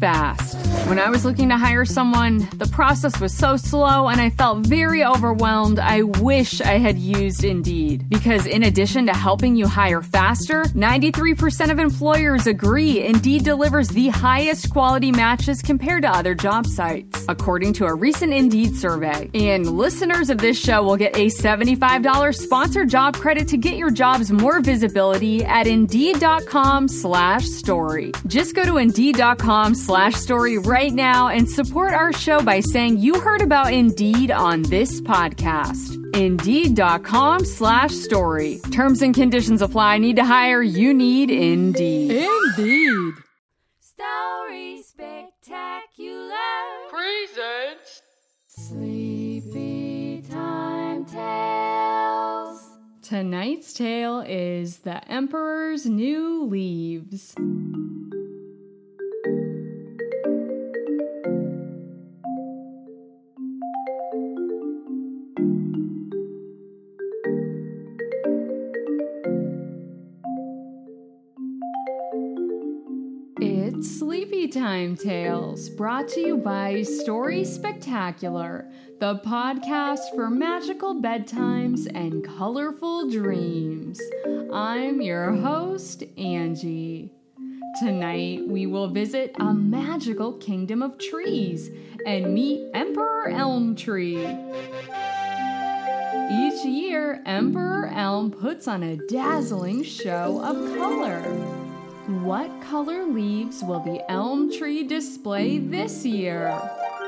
fast. When I was looking to hire someone, the process was so slow and I felt very overwhelmed. I wish I had used Indeed. Because in addition to helping you hire faster, 93% of employers agree Indeed delivers the highest quality matches compared to other job sites, according to a recent Indeed survey. And listeners of this show will get a $75 sponsored job credit to get your jobs more visibility at Indeed.com slash story. Just go to Indeed.com slash story right now and support our show by saying you heard about Indeed on this podcast. Indeed.com slash story. Terms and conditions apply. Need to hire? You need Indeed. Indeed. Story Spectacular. Presents. Sleepy Time Tales. Tonight's tale is The Emperor's New Leaves. Sleepy Time Tales, brought to you by Story Spectacular, the podcast for magical bedtimes and colorful dreams. I'm your host, Angie. Tonight, we will visit a magical kingdom of trees and meet Emperor Elm Tree. Each year, Emperor Elm puts on a dazzling show of color. What color leaves will the elm tree display this year?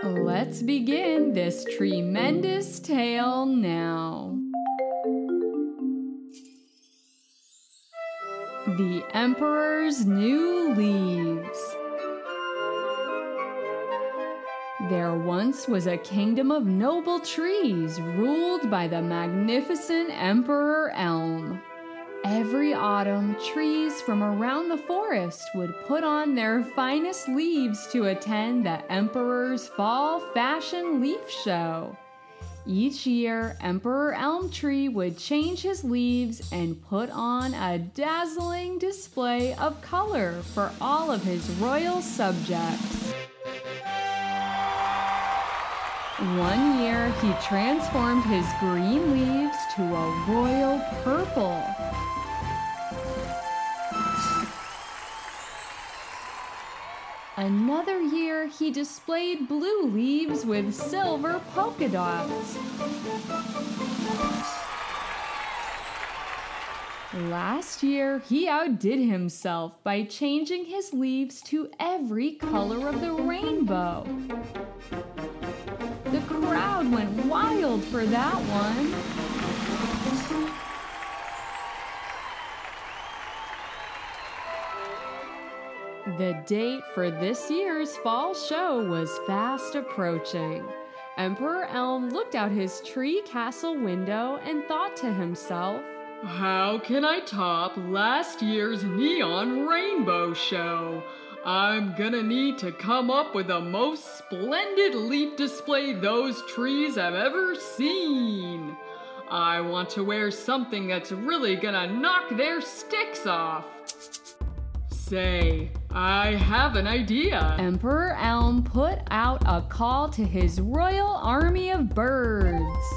Let's begin this tremendous tale now. The Emperor's New Leaves. There once was a kingdom of noble trees ruled by the magnificent Emperor Elm. Every autumn, trees from around the forest would put on their finest leaves to attend the Emperor's Fall Fashion Leaf Show. Each year, Emperor Elm Tree would change his leaves and put on a dazzling display of color for all of his royal subjects. One year, he transformed his green leaves to a royal purple. Another year, he displayed blue leaves with silver polka dots. Last year, he outdid himself by changing his leaves to every color of the rainbow. The crowd went wild for that one. The date for this year's fall show was fast approaching. Emperor Elm looked out his tree castle window and thought to himself, How can I top last year's neon rainbow show? I'm gonna need to come up with the most splendid leaf display those trees have ever seen. I want to wear something that's really gonna knock their sticks off. Say, I have an idea. Emperor Elm put out a call to his royal army of birds.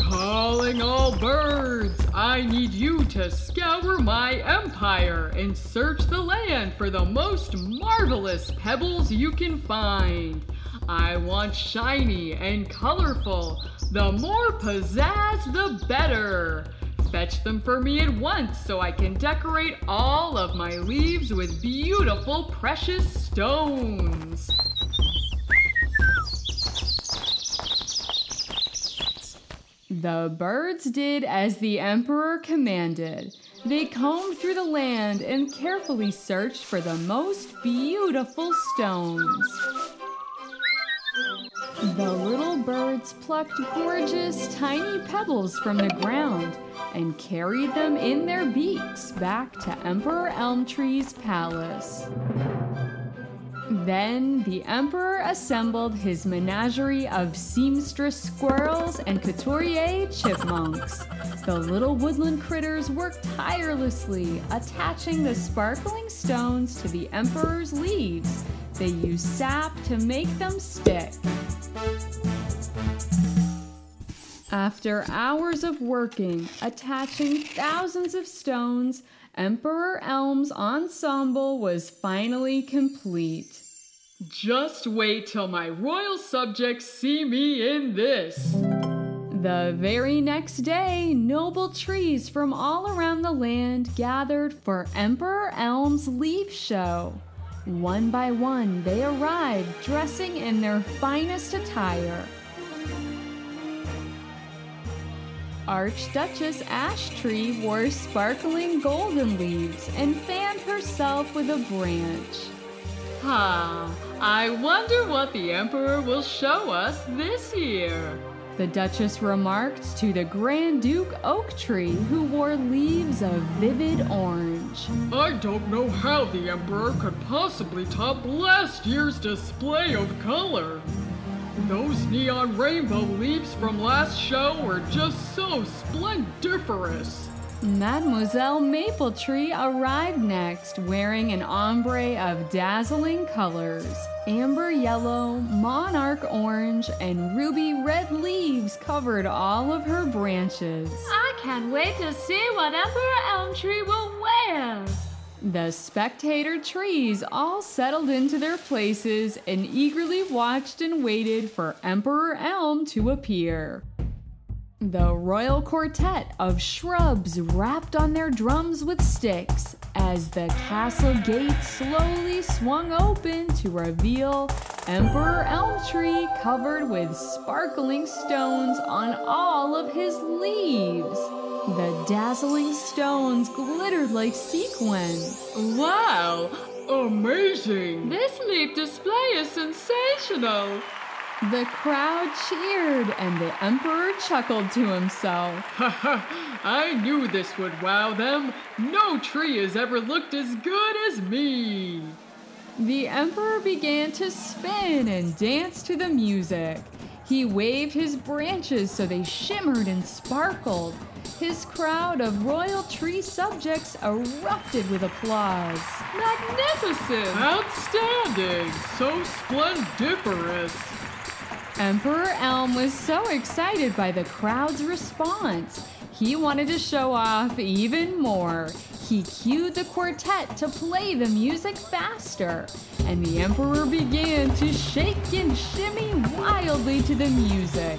Calling all birds, I need you to scour my empire and search the land for the most marvelous pebbles you can find. I want shiny and colorful. The more pizzazz, the better. Fetch them for me at once so I can decorate all of my leaves with beautiful precious stones. The birds did as the emperor commanded. They combed through the land and carefully searched for the most beautiful stones. The little birds plucked gorgeous tiny pebbles from the ground and carried them in their beaks back to Emperor Elm Tree's palace. Then the emperor assembled his menagerie of seamstress squirrels and couturier chipmunks. The little woodland critters worked tirelessly, attaching the sparkling stones to the emperor's leaves. They used sap to make them stick. After hours of working, attaching thousands of stones, Emperor Elm's ensemble was finally complete. Just wait till my royal subjects see me in this. The very next day, noble trees from all around the land gathered for Emperor Elm's leaf show. One by one, they arrived dressing in their finest attire. Archduchess Ash Tree wore sparkling golden leaves and fanned herself with a branch. Ha! I wonder what the Emperor will show us this year. The Duchess remarked to the Grand Duke Oak Tree, who wore leaves of vivid orange. I don't know how the Emperor could possibly top last year's display of color. Those neon rainbow leaves from last show were just so splendiferous. Mademoiselle Maple Tree arrived next, wearing an ombre of dazzling colors amber yellow, monarch orange, and ruby red leaves covered all of her branches. I can't wait to see what Emperor Elm Tree will wear. The spectator trees all settled into their places and eagerly watched and waited for Emperor Elm to appear. The royal quartet of shrubs rapped on their drums with sticks as the castle gate slowly swung open to reveal Emperor Elm Tree covered with sparkling stones on all of his leaves. The dazzling stones glittered like sequins. Wow! Amazing! This leaf display is sensational. The crowd cheered and the emperor chuckled to himself. I knew this would wow them. No tree has ever looked as good as me. The emperor began to spin and dance to the music. He waved his branches so they shimmered and sparkled. His crowd of royal tree subjects erupted with applause. Magnificent! Outstanding! So splendiferous! Emperor Elm was so excited by the crowd's response. He wanted to show off even more. He cued the quartet to play the music faster, and the Emperor began to shake and shimmy wildly to the music.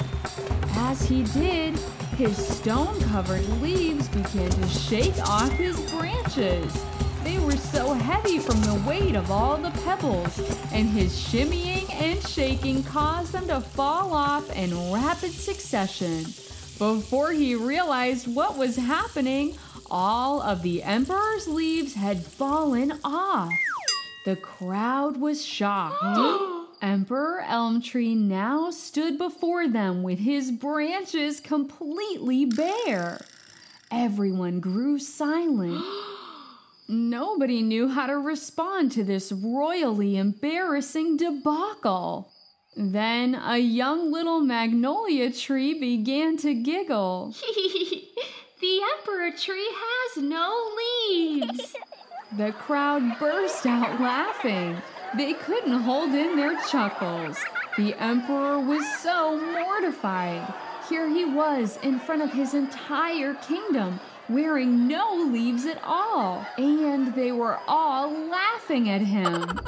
As he did, his stone covered leaves began to shake off his branches. They were so heavy from the weight of all the pebbles, and his shimmying and shaking caused them to fall off in rapid succession. Before he realized what was happening, all of the Emperor's leaves had fallen off. The crowd was shocked. Emperor Elm Tree now stood before them with his branches completely bare. Everyone grew silent. Nobody knew how to respond to this royally embarrassing debacle. Then a young little magnolia tree began to giggle. the Emperor Tree has no leaves. The crowd burst out laughing. They couldn't hold in their chuckles. The Emperor was so mortified. Here he was in front of his entire kingdom, wearing no leaves at all, and they were all laughing at him.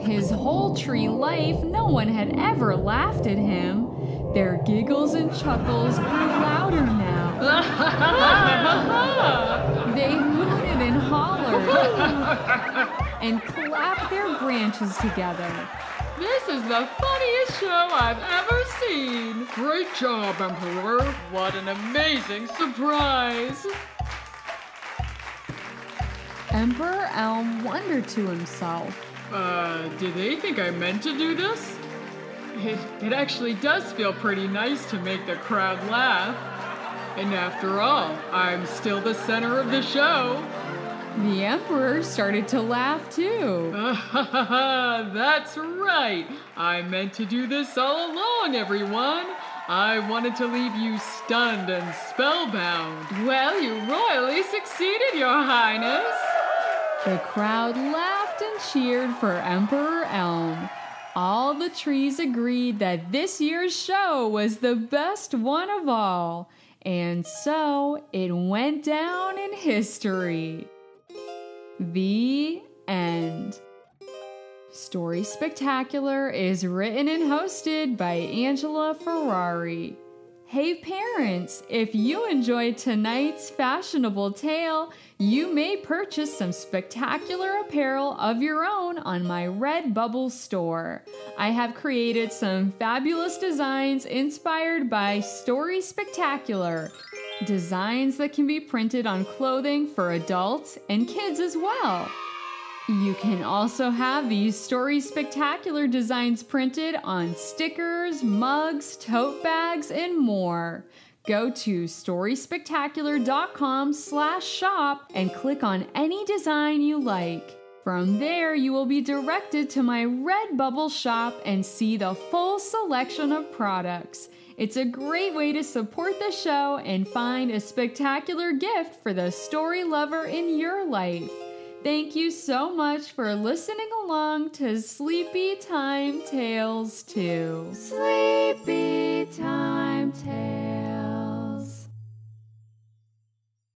His whole tree life, no one had ever laughed at him. Their giggles and chuckles grew louder now. they hooted and hollered and clap their branches together. This is the funniest show I've ever seen. Great job, Emperor. What an amazing surprise. Emperor Elm wondered to himself. Uh, do they think I meant to do this? It, it actually does feel pretty nice to make the crowd laugh. And after all, I'm still the center of the show. The Emperor started to laugh too. That's right. I meant to do this all along, everyone. I wanted to leave you stunned and spellbound. Well, you royally succeeded, Your Highness. The crowd laughed and cheered for Emperor Elm. All the trees agreed that this year's show was the best one of all, and so it went down in history. The end. Story Spectacular is written and hosted by Angela Ferrari. Hey parents, if you enjoyed tonight's fashionable tale, you may purchase some spectacular apparel of your own on my Redbubble store. I have created some fabulous designs inspired by Story Spectacular designs that can be printed on clothing for adults and kids as well. You can also have these Story Spectacular designs printed on stickers, mugs, tote bags, and more. Go to storyspectacular.com slash shop and click on any design you like. From there, you will be directed to my Redbubble shop and see the full selection of products. It's a great way to support the show and find a spectacular gift for the story lover in your life. Thank you so much for listening along to Sleepy Time Tales 2. Sleepy Time Tales.